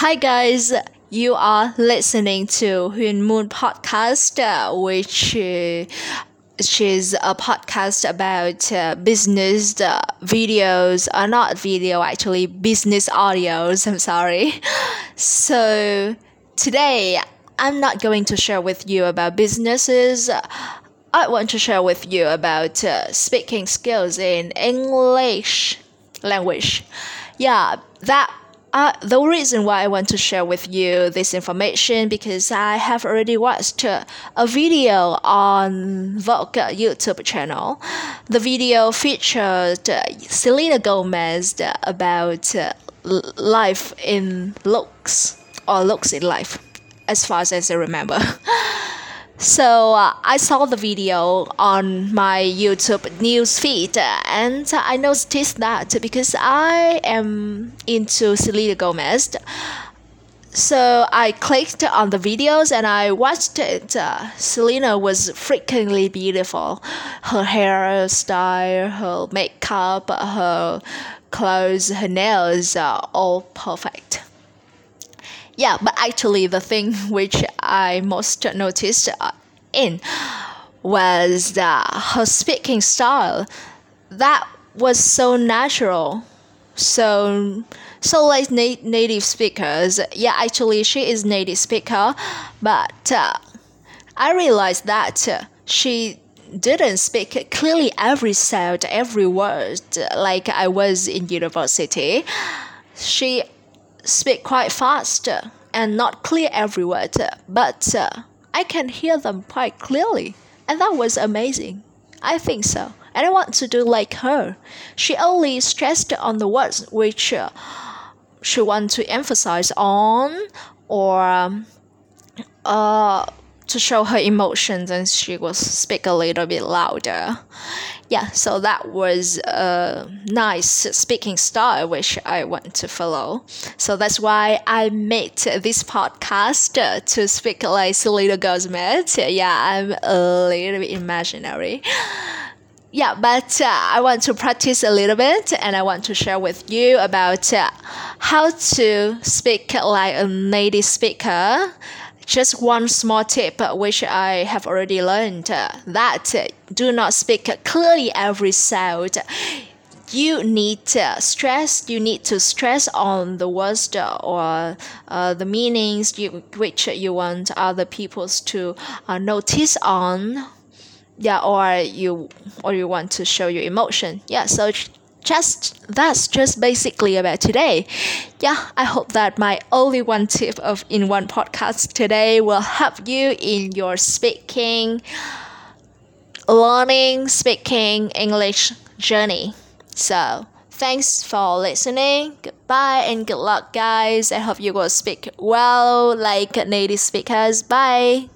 Hi guys, you are listening to Hyun Moon podcast, uh, which uh, which is a podcast about uh, business uh, videos, or not video actually, business audios. I'm sorry. So today I'm not going to share with you about businesses. I want to share with you about uh, speaking skills in English language. Yeah, that uh, the reason why I want to share with you this information because I have already watched a video on Vogue YouTube channel. The video featured uh, Selena Gomez uh, about uh, life in looks or looks in life, as far as I remember. So uh, I saw the video on my YouTube news feed and I noticed that because I am into Selena Gomez. So I clicked on the videos and I watched it. Uh, Selena was freakingly beautiful. Her hairstyle, her makeup, her clothes, her nails are all perfect yeah but actually the thing which i most noticed uh, in was her speaking style. That was so natural. So so like na- native speakers. Yeah actually she is native speaker but uh, i realized that she didn't speak clearly every sound every word. Like i was in university. She speak quite fast and not clear every word, but uh, I can hear them quite clearly, and that was amazing. I think so, and I want to do like her. She only stressed on the words which uh, she want to emphasize on, or um, uh, to show her emotions and she will speak a little bit louder. Yeah, so that was a nice speaking style which I want to follow. So that's why I made this podcast to speak like little girls Gomez. Yeah, I'm a little bit imaginary yeah but uh, i want to practice a little bit and i want to share with you about uh, how to speak like a native speaker just one small tip which I have already learned uh, that uh, do not speak clearly every sound. You need to stress. You need to stress on the words or uh, the meanings you, which you want other peoples to uh, notice on yeah or you or you want to show your emotion yeah so just that's just basically about today. Yeah, I hope that my only one tip of in one podcast today will help you in your speaking, learning, speaking English journey. So thanks for listening. Goodbye and good luck, guys. I hope you will speak well like native speakers. Bye.